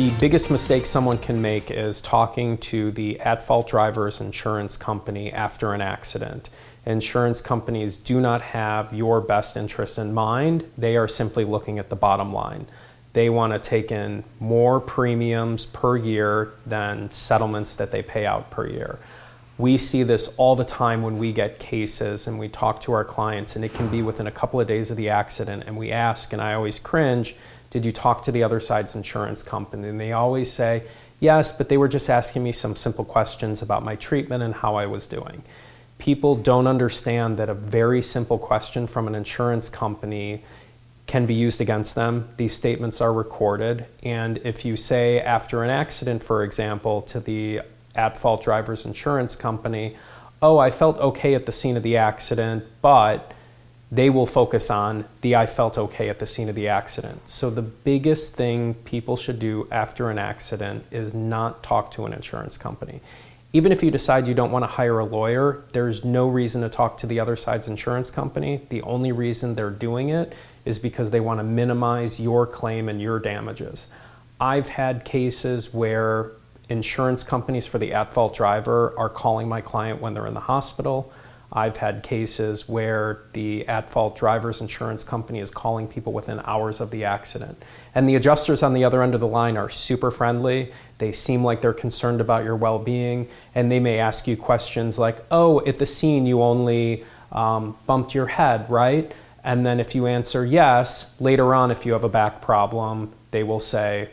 The biggest mistake someone can make is talking to the at fault driver's insurance company after an accident. Insurance companies do not have your best interest in mind, they are simply looking at the bottom line. They want to take in more premiums per year than settlements that they pay out per year. We see this all the time when we get cases and we talk to our clients, and it can be within a couple of days of the accident. And we ask, and I always cringe, Did you talk to the other side's insurance company? And they always say, Yes, but they were just asking me some simple questions about my treatment and how I was doing. People don't understand that a very simple question from an insurance company can be used against them. These statements are recorded. And if you say after an accident, for example, to the at fault driver's insurance company, oh, I felt okay at the scene of the accident, but they will focus on the I felt okay at the scene of the accident. So, the biggest thing people should do after an accident is not talk to an insurance company. Even if you decide you don't want to hire a lawyer, there's no reason to talk to the other side's insurance company. The only reason they're doing it is because they want to minimize your claim and your damages. I've had cases where insurance companies for the at fault driver are calling my client when they're in the hospital. I've had cases where the at fault driver's insurance company is calling people within hours of the accident. And the adjusters on the other end of the line are super friendly. They seem like they're concerned about your well being. And they may ask you questions like, oh, at the scene you only um, bumped your head, right? And then if you answer yes, later on, if you have a back problem, they will say,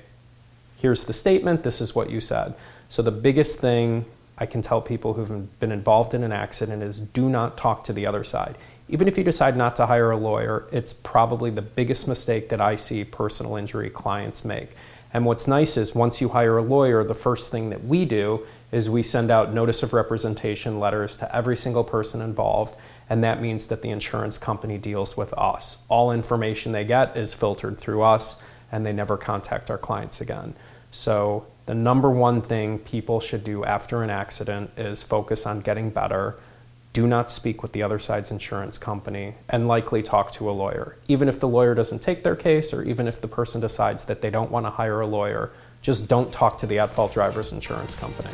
here's the statement, this is what you said. So the biggest thing I can tell people who've been involved in an accident is do not talk to the other side. Even if you decide not to hire a lawyer, it's probably the biggest mistake that I see personal injury clients make. And what's nice is once you hire a lawyer, the first thing that we do is we send out notice of representation letters to every single person involved, and that means that the insurance company deals with us. All information they get is filtered through us, and they never contact our clients again. So, the number one thing people should do after an accident is focus on getting better. Do not speak with the other side's insurance company and likely talk to a lawyer. Even if the lawyer doesn't take their case, or even if the person decides that they don't want to hire a lawyer, just don't talk to the at fault driver's insurance company.